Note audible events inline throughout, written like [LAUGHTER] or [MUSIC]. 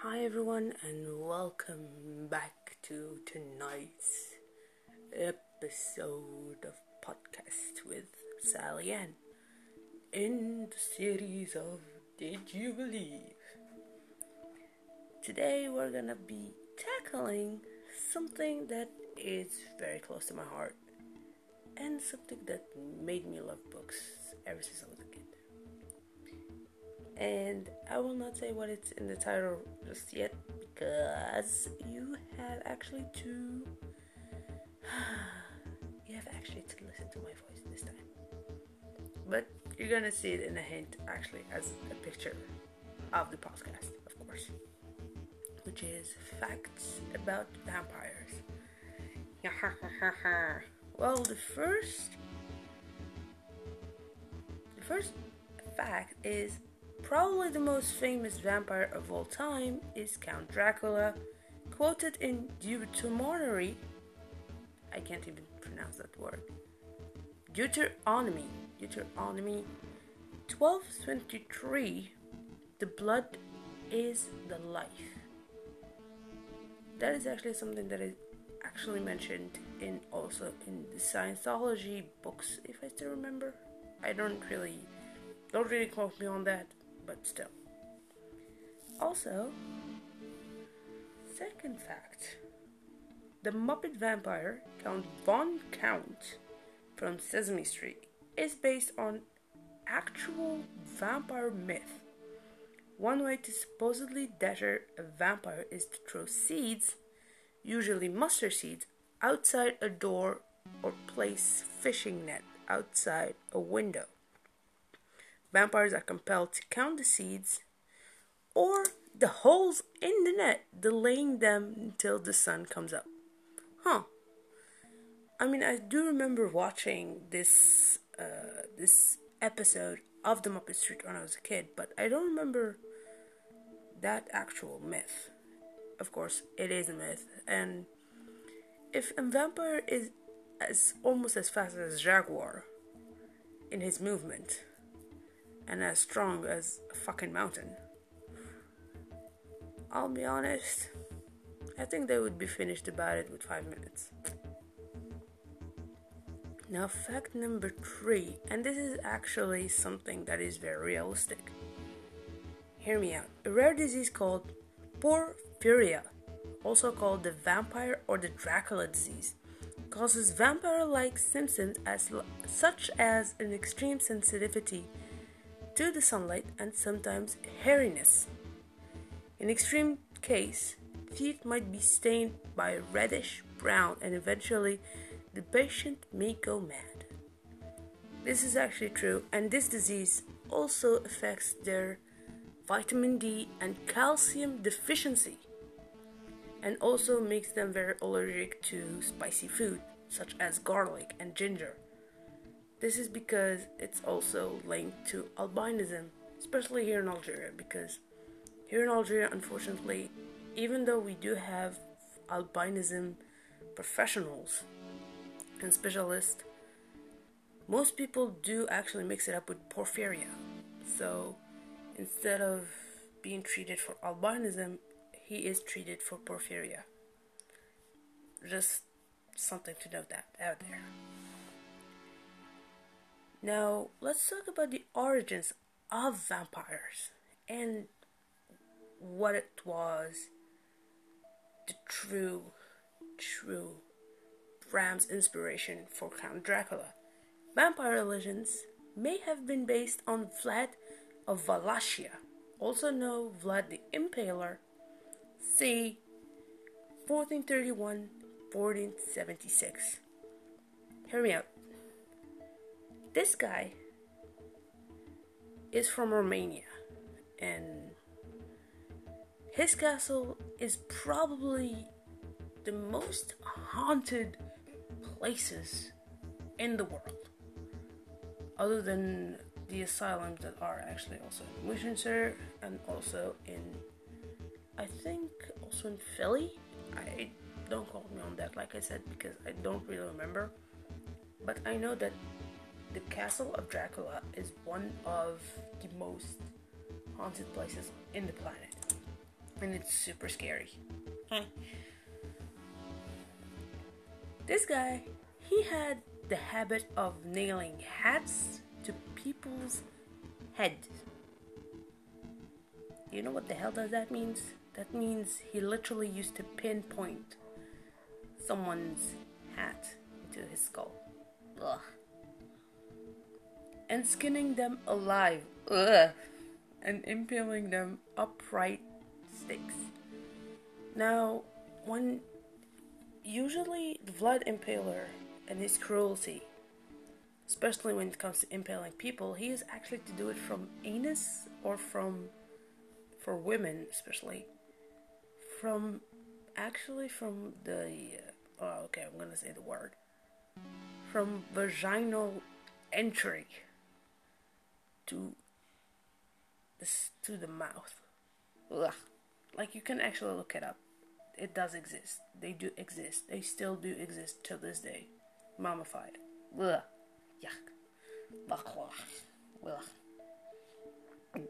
Hi, everyone, and welcome back to tonight's episode of podcast with Sally Ann in the series of Did You Believe? Today, we're gonna be tackling something that is very close to my heart and something that made me love books ever since I was and I will not say what it's in the title just yet because you have actually to [SIGHS] you have actually to listen to my voice this time. But you're gonna see it in a hint actually as a picture of the podcast, of course. Which is facts about vampires. [LAUGHS] well the first the first fact is Probably the most famous vampire of all time is Count Dracula, quoted in Deuteronomy. I can't even pronounce that word. Deuteronomy, Deuteronomy 12:23. The blood is the life. That is actually something that is actually mentioned in also in the Scientology books, if I still remember. I don't really don't really quote me on that, but still. Also, second fact the Muppet vampire, Count Von Count from Sesame Street, is based on actual vampire myth. One way to supposedly deter a vampire is to throw seeds, usually mustard seeds, outside a door or place fishing net outside a window vampires are compelled to count the seeds or the holes in the net, delaying them until the sun comes up. Huh. I mean, I do remember watching this uh, this episode of the Muppet Street when I was a kid, but I don't remember that actual myth. Of course, it is a myth, and if a vampire is as almost as fast as Jaguar in his movement, and as strong as a fucking mountain. I'll be honest, I think they would be finished about it with five minutes. Now, fact number three, and this is actually something that is very realistic. Hear me out. A rare disease called porphyria, also called the vampire or the Dracula disease, causes vampire like symptoms as, such as an extreme sensitivity to the sunlight and sometimes hairiness. In extreme case, teeth might be stained by reddish brown and eventually the patient may go mad. This is actually true and this disease also affects their vitamin D and calcium deficiency and also makes them very allergic to spicy food such as garlic and ginger. This is because it's also linked to albinism, especially here in Algeria, because here in Algeria, unfortunately, even though we do have albinism professionals and specialists, most people do actually mix it up with porphyria. So instead of being treated for albinism, he is treated for porphyria. Just something to note that out there. Now, let's talk about the origins of vampires and what it was the true, true Bram's inspiration for Count Dracula. Vampire legends may have been based on Vlad of Wallachia, also known Vlad the Impaler, c. 1431 1476. Hear me out. This guy is from Romania, and his castle is probably the most haunted places in the world, other than the asylums that are actually also in Winchester and also in, I think, also in Philly. I don't quote me on that, like I said, because I don't really remember. But I know that the Castle of Dracula is one of the most haunted places in the planet. And it's super scary. This guy, he had the habit of nailing hats to people's heads. You know what the hell does that means? That means he literally used to pinpoint someone's hat into his skull. Ugh. And skinning them alive. Ugh. And impaling them upright stakes. Now, when usually the Vlad Impaler and his cruelty, especially when it comes to impaling people, he is actually to do it from anus or from, for women especially, from actually from the, oh okay, I'm gonna say the word, from vaginal entry to the, to the mouth. Ugh. Like you can actually look it up it does exist. They do exist. They still do exist till this day. Mummified. Ugh. Yuck. Ugh.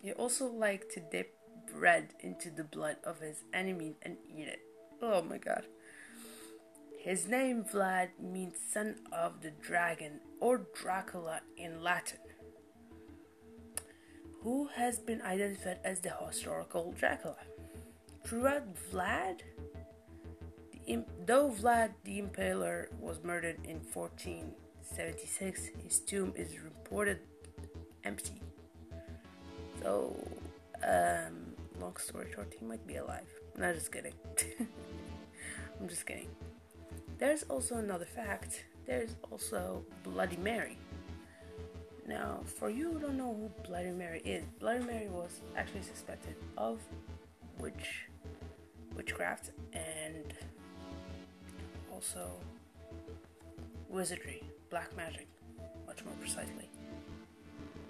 He also liked to dip bread into the blood of his enemy and eat it. Oh my god. His name, Vlad, means son of the dragon or Dracula in Latin, who has been identified as the historical Dracula. Throughout Vlad, though Vlad the Impaler was murdered in 1476, his tomb is reported empty. So, um, long story short, he might be alive. No, just kidding. [LAUGHS] I'm just kidding. There's also another fact. There's also Bloody Mary. Now, for you who don't know who Bloody Mary is, Bloody Mary was actually suspected of witch witchcraft and also wizardry, black magic, much more precisely.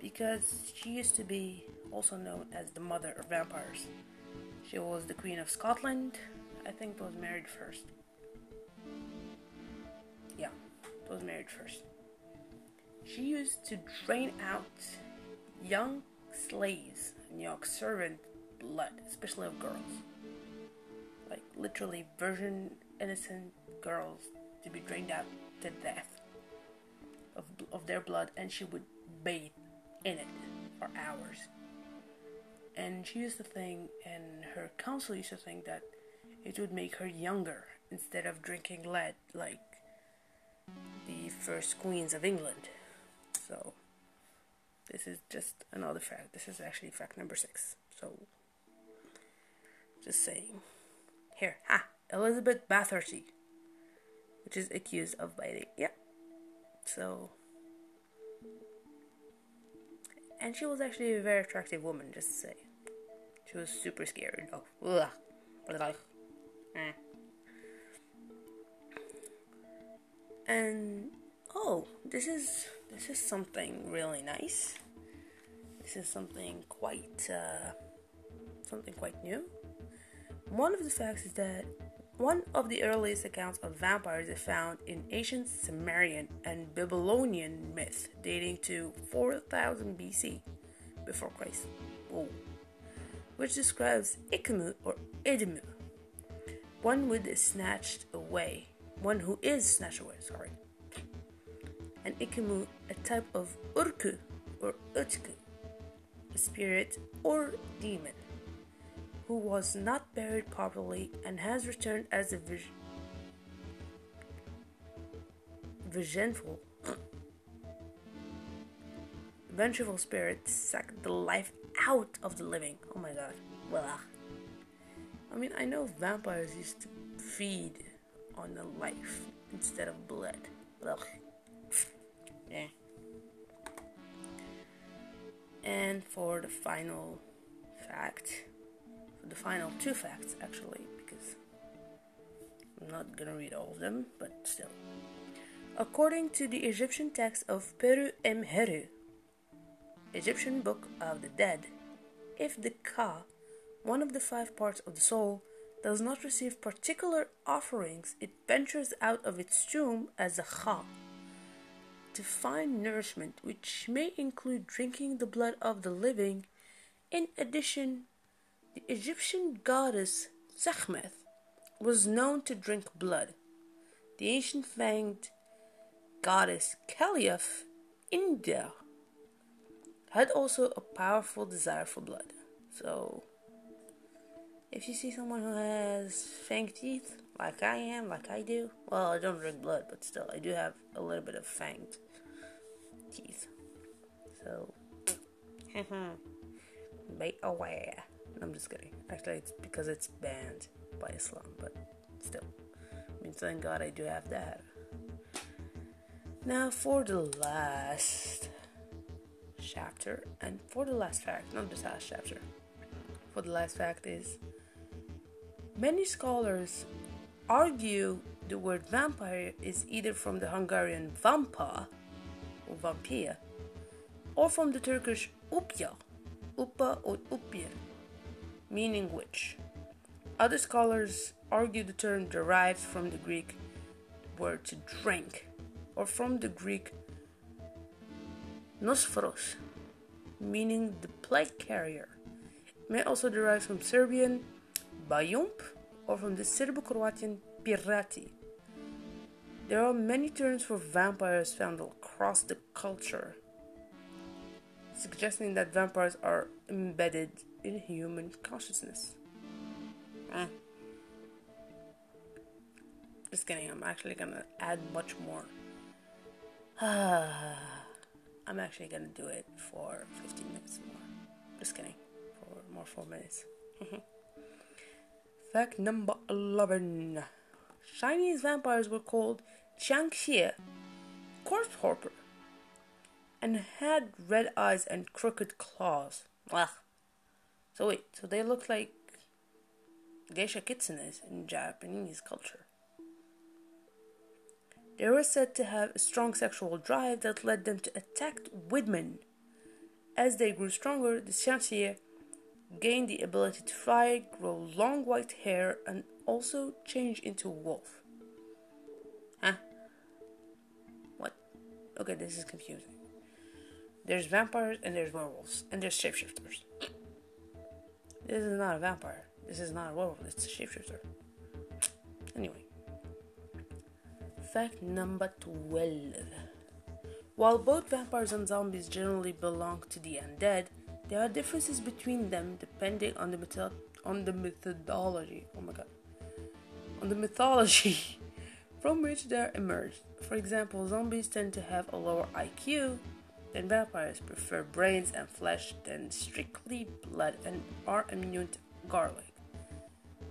Because she used to be also known as the mother of vampires. She was the Queen of Scotland, I think was married first. Yeah, was married first. She used to drain out young slaves and young servant blood, especially of girls. Like literally virgin innocent girls to be drained out to death of, of their blood and she would bathe in it for hours. And she used to think and her council used to think that it would make her younger instead of drinking lead like the first queens of england this is just another fact this is actually fact number six so just saying here, ha, Elizabeth Bathory, which is accused of biting. Yeah. So, and she was actually a very attractive woman, just to say. She was super scary Oh, Ugh. Like, eh. And oh, this is this is something really nice. This is something quite uh, something quite new. One of the facts is that one of the earliest accounts of vampires is found in ancient Sumerian and Babylonian myth dating to 4000 BC before Christ, Whoa. which describes Ikamu or Idimu, one who is snatched away, one who is snatched away, sorry, and Ikamu, a type of Urku or Utku, spirit or demon who was not buried properly and has returned as a vengeful, vengeful spirit sucked the life out of the living. Oh my god. Well, ah. I mean, I know vampires used to feed on the life instead of blood. Ugh. Yeah. And for the final fact, the final two facts actually, because I'm not gonna read all of them, but still. According to the Egyptian text of Peru Emheru, Egyptian Book of the Dead, if the Ka, one of the five parts of the soul, does not receive particular offerings, it ventures out of its tomb as a Kha to find nourishment, which may include drinking the blood of the living, in addition The Egyptian goddess Sekhmet was known to drink blood. The ancient fanged goddess Kali of, India, had also a powerful desire for blood. So, if you see someone who has fanged teeth, like I am, like I do, well, I don't drink blood, but still, I do have a little bit of fanged teeth. So, [LAUGHS] be aware. I'm just kidding. Actually, it's because it's banned by Islam, but still. I mean, thank God I do have that. Now, for the last chapter, and for the last fact, not the last chapter, for the last fact is many scholars argue the word vampire is either from the Hungarian vampa or vampire or from the Turkish upya, upa or upir, meaning witch. Other scholars argue the term derives from the Greek word to drink, or from the Greek nosphoros, meaning the plague carrier. It may also derive from Serbian bayump or from the Serbo-Croatian pirati. There are many terms for vampires found across the culture, suggesting that vampires are embedded in human consciousness. Eh. Just kidding, I'm actually gonna add much more. [SIGHS] I'm actually gonna do it for 15 minutes more. Just kidding, for more 4 minutes. [LAUGHS] Fact number 11 Chinese vampires were called Xiangxie, corpse hopper, and had red eyes and crooked claws. Ugh. So wait, so they look like geisha kitsunes in Japanese culture. They were said to have a strong sexual drive that led them to attack women. As they grew stronger, the Xiangxie gained the ability to fly, grow long white hair, and also change into a wolf. Huh? What? Okay, this is confusing. There's vampires and there's werewolves and there's shapeshifters. This is not a vampire. This is not a werewolf. It's a shapeshifter. Anyway. Fact number 12. While both vampires and zombies generally belong to the undead, there are differences between them depending on the method on the methodology. Oh my god. On the mythology [LAUGHS] from which they are emerged. For example, zombies tend to have a lower IQ than vampires, prefer brains and flesh than strictly blood, and are immune to garlic.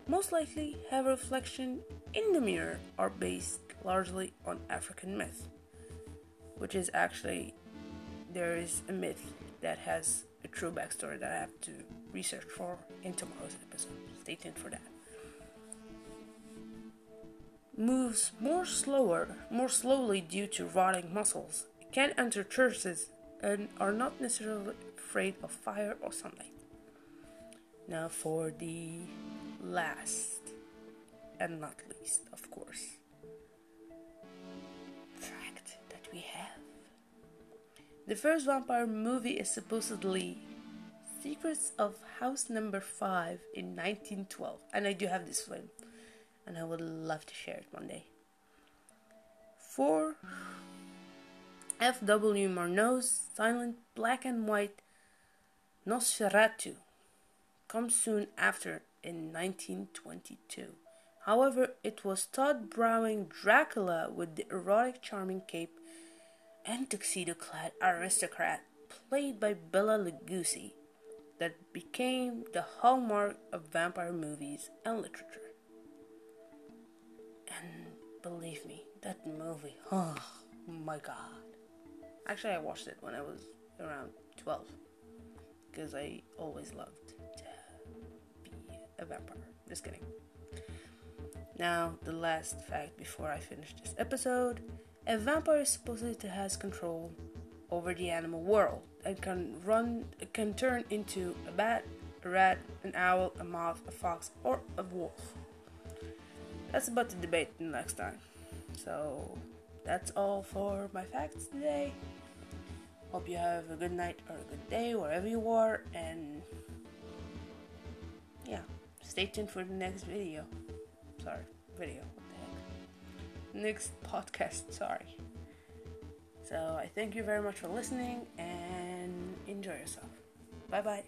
Most likely have a reflection in the mirror are based largely on African myth, which is actually there is a myth that has true backstory that I have to research for in tomorrow's episode. Stay tuned for that. Moves more slower, more slowly due to rotting muscles. Can enter churches and are not necessarily afraid of fire or sunlight. Now for the last and not least, of course, The first vampire movie is supposedly Secrets of House Number 5 in 1912. And I do have this film. And I would love to share it one day. For F.W. Murnau's silent black and white Nosferatu comes soon after in 1922. However, it was Tod Browning Dracula with the erotic charming cape and tuxedo clad aristocrat played by Bela Lugosi that became the hallmark of vampire movies and literature. And believe me, that movie, oh my god. Actually, I watched it when I was around 12 because I always loved to be a vampire. Just kidding. Now, the last fact before I finish this episode a vampire supposedly has control over the animal world and can run can turn into a bat, a rat, an owl, a moth, a fox, or a wolf. That's about to debate next time. So that's all for my facts today. Hope you have a good night or a good day wherever you are and yeah, stay tuned for the next video. Sorry, video. Next podcast. Sorry. So I thank you very much for listening and enjoy yourself. Bye bye.